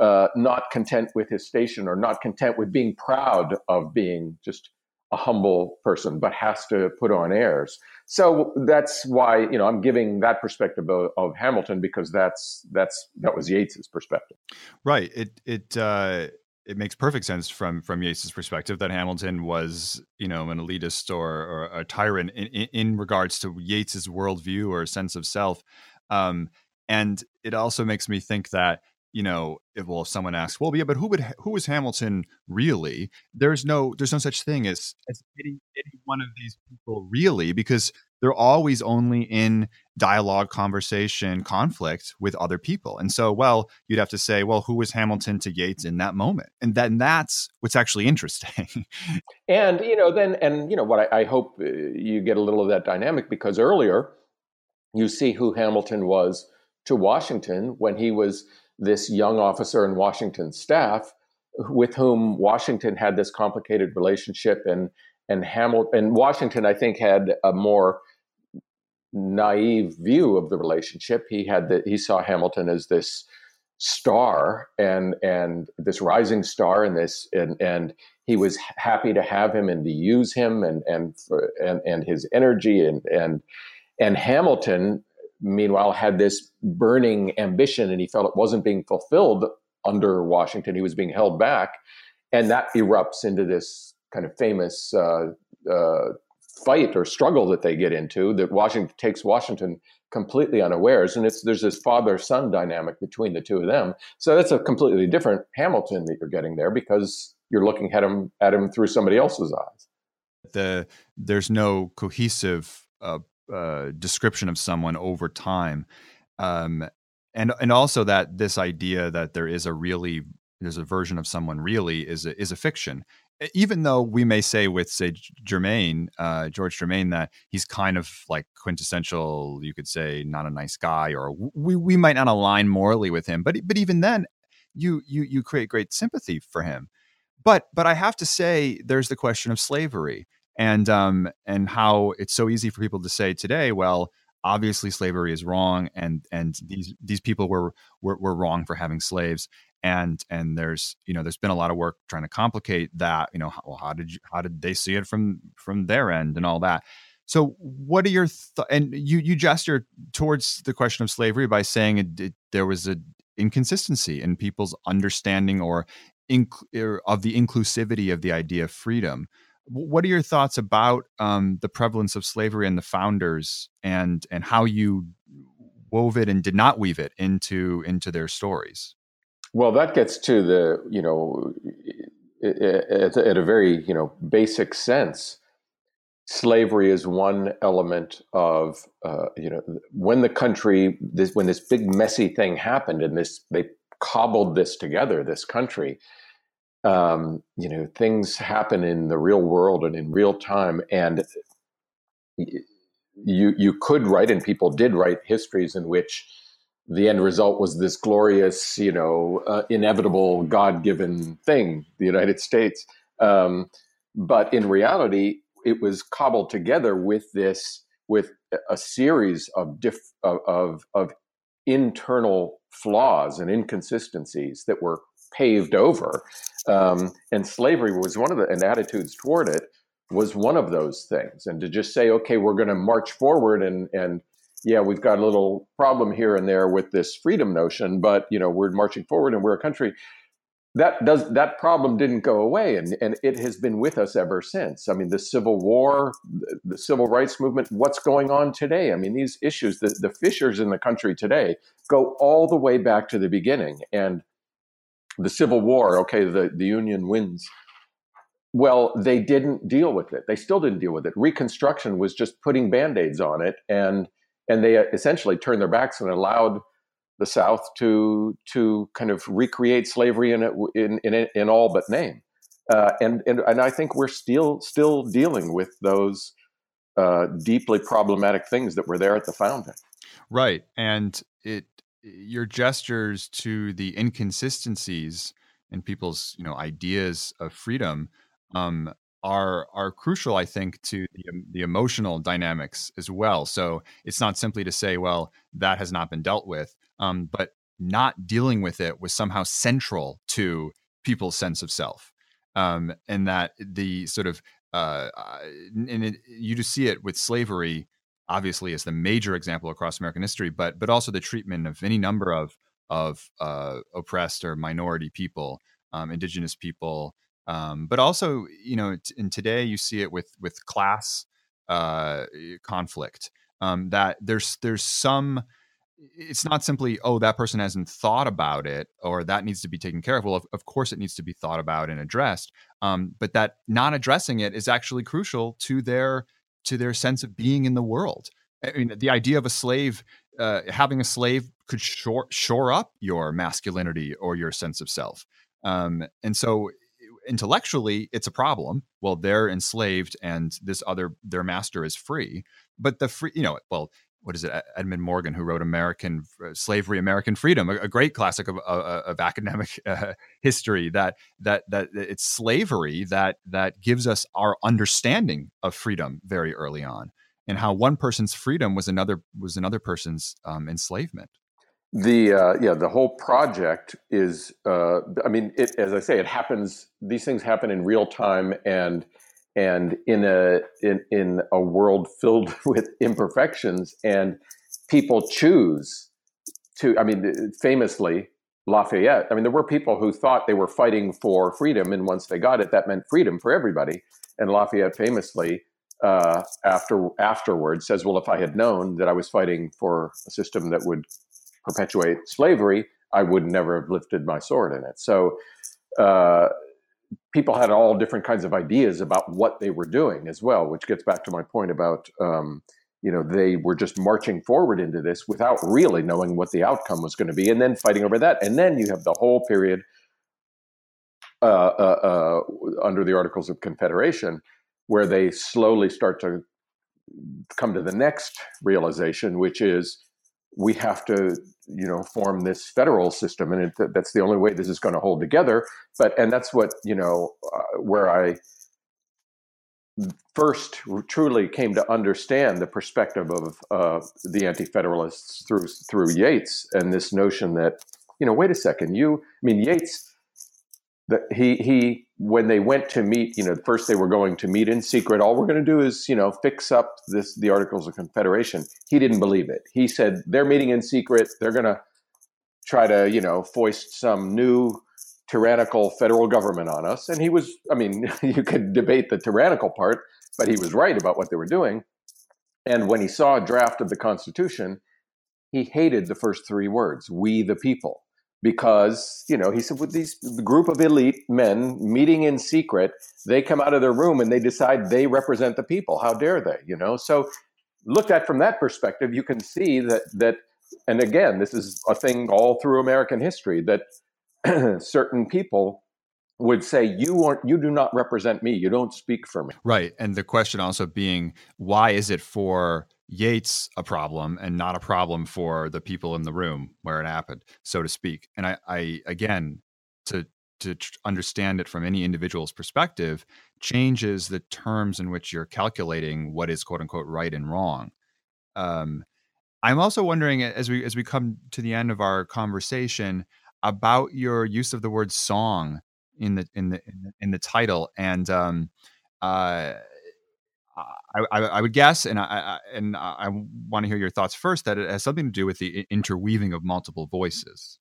uh, not content with his station or not content with being proud of being just a humble person, but has to put on airs. So that's why you know I'm giving that perspective of, of Hamilton because that's that's that was Yates's perspective. Right. It it uh, it makes perfect sense from from Yates's perspective that Hamilton was you know an elitist or, or a tyrant in, in, regards to Yates's worldview or sense of self. Um, and it also makes me think that you know, if, well, if someone asks, well, yeah, but who would who is Hamilton really? There's no there's no such thing as as any, any one of these people really, because they're always only in dialogue, conversation, conflict with other people. And so, well, you'd have to say, well, who was Hamilton to Yates in that moment? And then that's what's actually interesting. and you know, then and you know what I, I hope uh, you get a little of that dynamic because earlier you see who Hamilton was to Washington when he was this young officer in Washington's staff with whom Washington had this complicated relationship and and Hamilton and Washington, I think, had a more naive view of the relationship. He had that he saw Hamilton as this star and and this rising star and this and and he was happy to have him and to use him and and for, and and his energy and and and Hamilton meanwhile had this burning ambition and he felt it wasn't being fulfilled under Washington he was being held back. And that erupts into this kind of famous uh, uh, fight or struggle that they get into that Washington takes Washington completely unawares. And it's there's this father son dynamic between the two of them. So that's a completely different Hamilton that you're getting there because you're looking at him at him through somebody else's eyes. The there's no cohesive uh, uh, description of someone over time um, and and also that this idea that there is a really there's a version of someone really is a, is a fiction even though we may say with say Germain, uh, George Germain, that he's kind of like quintessential, you could say, not a nice guy, or we we might not align morally with him, but but even then, you you you create great sympathy for him. But but I have to say, there's the question of slavery and um and how it's so easy for people to say today, well, obviously slavery is wrong, and and these these people were were, were wrong for having slaves and and there's you know there's been a lot of work trying to complicate that you know how, how did you how did they see it from from their end and all that. So what are your th- and you you gesture towards the question of slavery by saying it, it, there was a inconsistency in people's understanding or inc- er, of the inclusivity of the idea of freedom what are your thoughts about um, the prevalence of slavery and the founders and and how you wove it and did not weave it into into their stories? Well, that gets to the, you know, at, at a very, you know, basic sense, slavery is one element of, uh, you know, when the country, this, when this big messy thing happened and this, they cobbled this together, this country, um, you know, things happen in the real world and in real time. And you, you could write, and people did write histories in which, the end result was this glorious, you know, uh, inevitable God given thing, the United States. Um, but in reality, it was cobbled together with this, with a series of diff, of, of, of internal flaws and inconsistencies that were paved over. Um, and slavery was one of the, and attitudes toward it was one of those things. And to just say, okay, we're going to march forward and, and yeah, we've got a little problem here and there with this freedom notion, but you know, we're marching forward and we're a country. That does that problem didn't go away, and, and it has been with us ever since. I mean, the Civil War, the, civil rights movement, what's going on today? I mean, these issues, the, the fissures in the country today go all the way back to the beginning. And the Civil War, okay, the, the Union wins well, they didn't deal with it. They still didn't deal with it. Reconstruction was just putting band aids on it. And and they essentially turned their backs and allowed the South to to kind of recreate slavery in in in, in all but name. Uh, and, and and I think we're still still dealing with those uh, deeply problematic things that were there at the founding. Right, and it your gestures to the inconsistencies in people's you know ideas of freedom um, are are crucial, I think, to the, the emotional dynamics as well. So it's not simply to say, well, that has not been dealt with, um, but not dealing with it was somehow central to people's sense of self, um, and that the sort of uh, and it, you just see it with slavery, obviously, is the major example across American history, but but also the treatment of any number of of uh, oppressed or minority people, um, indigenous people, um, but also you know t- and today you see it with with class uh, conflict um, that there's there's some it's not simply oh that person hasn't thought about it or that needs to be taken care of. Well of, of course it needs to be thought about and addressed um, but that not addressing it is actually crucial to their to their sense of being in the world. I mean the idea of a slave uh, having a slave could shore, shore up your masculinity or your sense of self. Um, and so intellectually it's a problem. Well they're enslaved and this other their master is free. But the free you know well what is it edmund morgan who wrote american uh, slavery american freedom a, a great classic of, uh, of academic uh, history that that that it's slavery that that gives us our understanding of freedom very early on and how one person's freedom was another was another person's um, enslavement. The uh, yeah the whole project is uh, i mean it, as i say it happens these things happen in real time and and in a in, in a world filled with imperfections and people choose to i mean famously lafayette i mean there were people who thought they were fighting for freedom and once they got it that meant freedom for everybody. And lafayette famously uh, after afterwards says well if i had known that i was fighting for a system that would perpetuate slavery i would never have lifted my sword in it. So uh, people had all different kinds of ideas about what they were doing as well, which gets back to my point about um, you know they were just marching forward into this without really knowing what the outcome was going to be, and then fighting over that, and then you have the whole period uh, uh, uh, under the Articles of Confederation where they slowly start to come to the next realization, which is we have to you know form this federal system and it, that's the only way this is going to hold together. But and that's what you know uh, where i first truly came to understand the perspective of uh, the anti-federalists through through Yates and this notion that you know wait a second you I mean Yates that he he when they went to meet you know first they were going to meet in secret all we're going to do is you know fix up this the articles of confederation. He didn't believe it. He said they're meeting in secret. They're going to try to you know foist some new tyrannical federal government on us. And he was i mean you could debate the tyrannical part but he was right about what they were doing. And when he saw a draft of the constitution he hated the first three words we the people because you know he said with these group of elite men meeting in secret they come out of their room and they decide they represent the people. How dare they you know? So looked at from that perspective you can see that that and again this is a thing all through american history that certain people would say you aren't you do not represent me you don't speak for me right and the question also being why is it for Yates a problem and not a problem for the people in the room where it happened, so to speak. And I, I again, to to understand it from any individual's perspective, changes the terms in which you're calculating what is quote unquote right and wrong. Um, I'm also wondering as we as we come to the end of our conversation about your use of the word song in the in the in the, title and um, uh, I, I, I, would guess, and I, I and I want to hear your thoughts first, that it has something to do with the interweaving of multiple voices.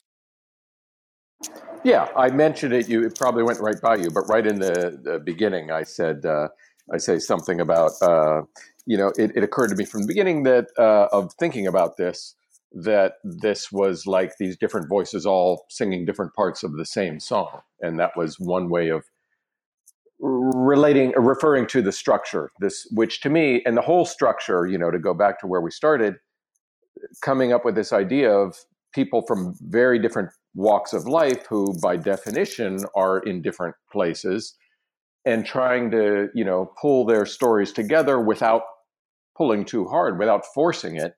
Yeah, I mentioned it. You it probably went right by you, but right in the, the beginning, I said uh, I say something about uh, you know it, it, occurred to me from the beginning that uh, of thinking about this that this was like these different voices all singing different parts of the same song, and that was one way of relating referring to the structure. This which to me and the whole structure you know to go back to where we started coming up with this idea of people from very different walks of life who by definition are in different places and trying to you know pull their stories together without pulling too hard without forcing it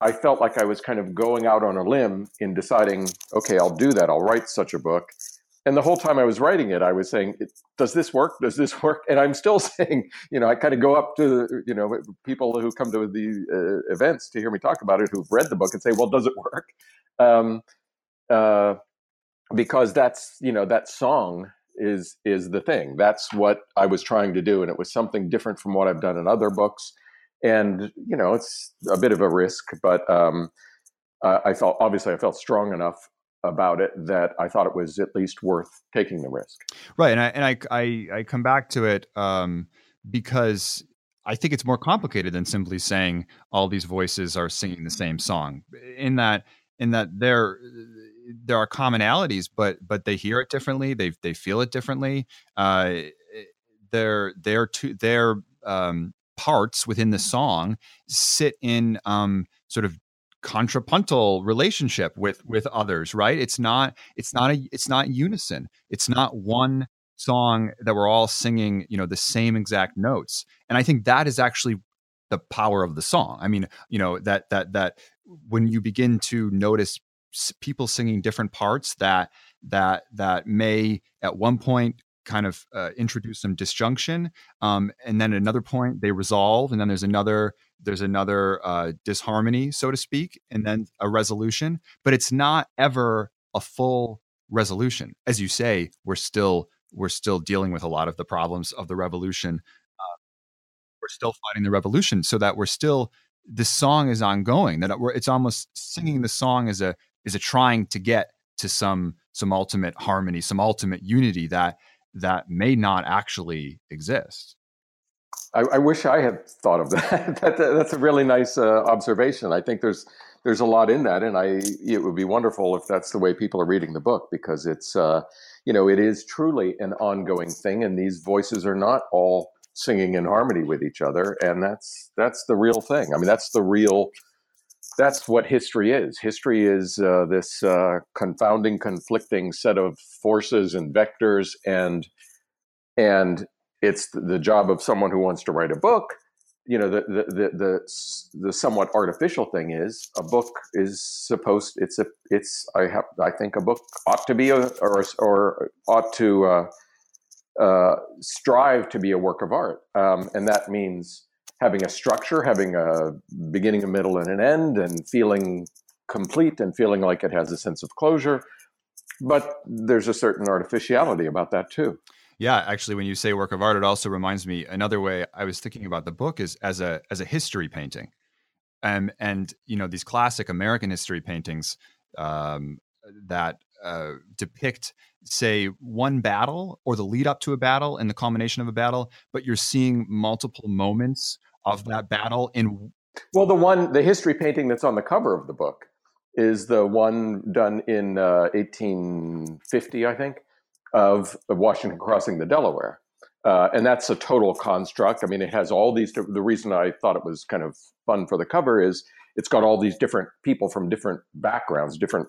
i felt like i was kind of going out on a limb in deciding okay i'll do that i'll write such a book and the whole time I was writing it, I was saying, "Does this work? Does this work?" And I'm still saying, you know, I kind of go up to you know people who come to the uh, events to hear me talk about it, who've read the book, and say, "Well, does it work?" Um, uh, because that's you know that song is is the thing. That's what I was trying to do, and it was something different from what I've done in other books. And you know, it's a bit of a risk, but um, I felt obviously I felt strong enough about it that I thought it was at least worth taking the risk. Right, and I and I I, I come back to it um, because I think it's more complicated than simply saying all these voices are singing the same song. In that in that there there are commonalities, but but they hear it differently. They they feel it differently. Uh, their their two their um, parts within the song sit in um, sort of contrapuntal relationship with with others right? It's not it's not a it's not unison. It's not one song that we're all singing you know the same exact notes. And i think that is actually the power of the song. I mean, you know that that that when you begin to notice people singing different parts that that that may at one point kind of uh, introduce some disjunction um, and then at another point they resolve and then there's another there's another uh, disharmony so to speak and then a resolution but it's not ever a full resolution. As you say we're still we're still dealing with a lot of the problems of the revolution uh, we're still fighting the revolution so that we're still the song is ongoing that we're it's almost singing the song as a is a trying to get to some some ultimate harmony some ultimate unity that that may not actually exist I, I wish I had thought of that. that that's a really nice uh, observation. I think there's there's a lot in that, and I it would be wonderful if that's the way people are reading the book because it's uh, you know it is truly an ongoing thing, and these voices are not all singing in harmony with each other, and that's that's the real thing. I mean, that's the real that's what history is. History is uh, this uh, confounding, conflicting set of forces and vectors, and and it's the job of someone who wants to write a book. You know, the the the the, the somewhat artificial thing is a book is supposed. It's a it's I have I think a book ought to be a or or ought to uh, uh, strive to be a work of art, um, and that means having a structure, having a beginning, a middle, and an end, and feeling complete and feeling like it has a sense of closure. But there's a certain artificiality about that too. Yeah, actually, when you say work of art, it also reminds me another way I was thinking about the book is as a as a history painting, um, and you know these classic American history paintings um, that uh, depict, say, one battle or the lead up to a battle and the culmination of a battle, but you're seeing multiple moments of that battle in well the one the history painting that's on the cover of the book is the one done in uh, 1850 i think of, washington crossing the delaware. Uh, and that's a total construct. I mean it has all these the reason i thought it was kind of fun for the cover is it's got all these different people from different backgrounds different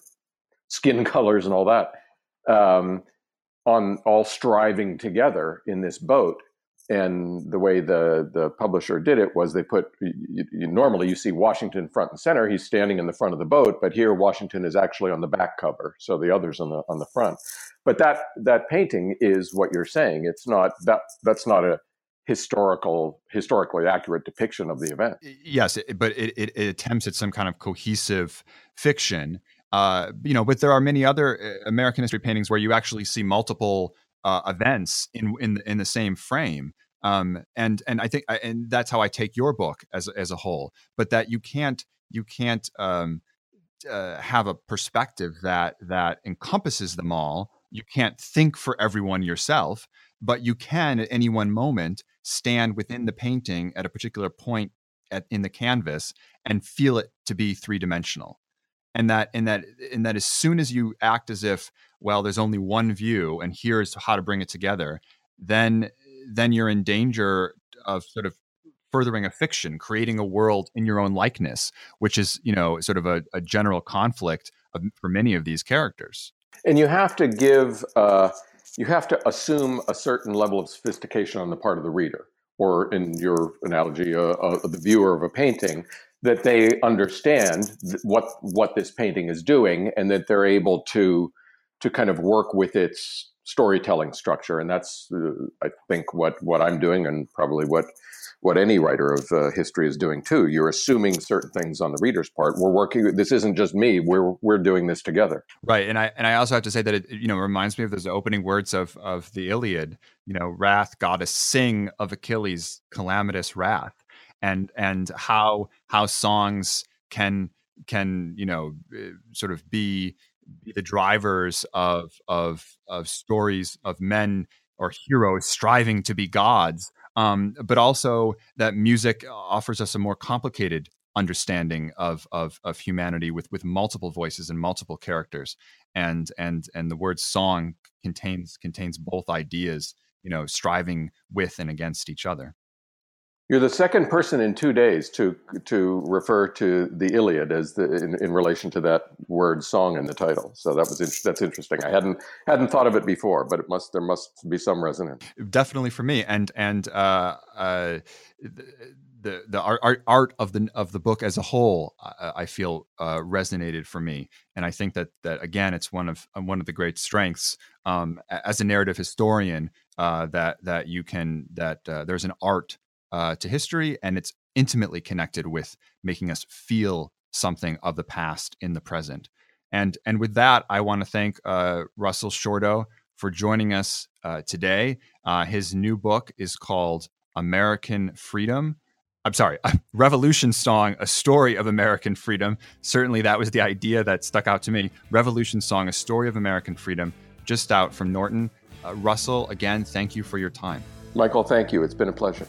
skin colors and all that um, on all striving together in this boat and the way the the publisher did it was they put you, you, normally you see Washington front and center. He's standing in the front of the boat, but here Washington is actually on the back cover, so the others on the on the front. But that that painting is what you're saying. It's not that that's not a historical historically accurate depiction of the event. Yes, but it, it, it attempts at some kind of cohesive fiction. Uh, you know, but there are many other uh, American history paintings where you actually see multiple uh, events in in in the same frame. Um, and and I think and that's how I take your book as as a whole. But that you can't you can't um, uh, have a perspective that that encompasses them all. You can't think for everyone yourself, but you can at any one moment stand within the painting at a particular point at, in the canvas and feel it to be three dimensional and that and that and that as soon as you act as if well there's only one view and here's how to bring it together then then you're in danger of sort of furthering a fiction creating a world in your own likeness which is you know sort of a, a general conflict of, for many of these characters. And you have to give uh, you have to assume a certain level of sophistication on the part of the reader or in your analogy uh, uh, the viewer of a painting that they understand what what this painting is doing and that they're able to to kind of work with its storytelling structure. And that's uh, i think what what i'm doing and probably what what any writer of uh, history is doing too. You're assuming certain things on the reader's part. We're working this isn't just me. We're we're doing this together. Right. And i and i also have to say that it you know reminds me of those opening words of of the iliad you know wrath goddess sing of achilles calamitous wrath and and how how songs can can you know eh, sort of be, be the drivers of of of stories of men or heroes striving to be gods um, but also that music offers us a more complicated understanding of, of of humanity with with multiple voices and multiple characters. And and and the word song contains contains both ideas you know striving with and against each other you're the second person in two days to to refer to the Iliad as the in, in relation to that word "song" in the title. So that was in, that's interesting. I hadn't hadn't thought of it before, but it must there must be some resonance. Definitely for me, and and uh, uh, the the art, art of the of the book as a whole, I, I feel uh, resonated for me, and I think that that again, it's one of one of the great strengths um, as a narrative historian uh, that that you can that uh, there's an art uh, to history, and it's intimately connected with making us feel something of the past in the present. And and with that, I want to thank uh, Russell Shorto for joining us uh, today. Uh, his new book is called American Freedom. I'm sorry, Revolution Song, a story of American freedom. Certainly, that was the idea that stuck out to me. Revolution Song, a story of American freedom, just out from Norton. Uh, Russell, again, thank you for your time. Michael, thank you. It's been a pleasure.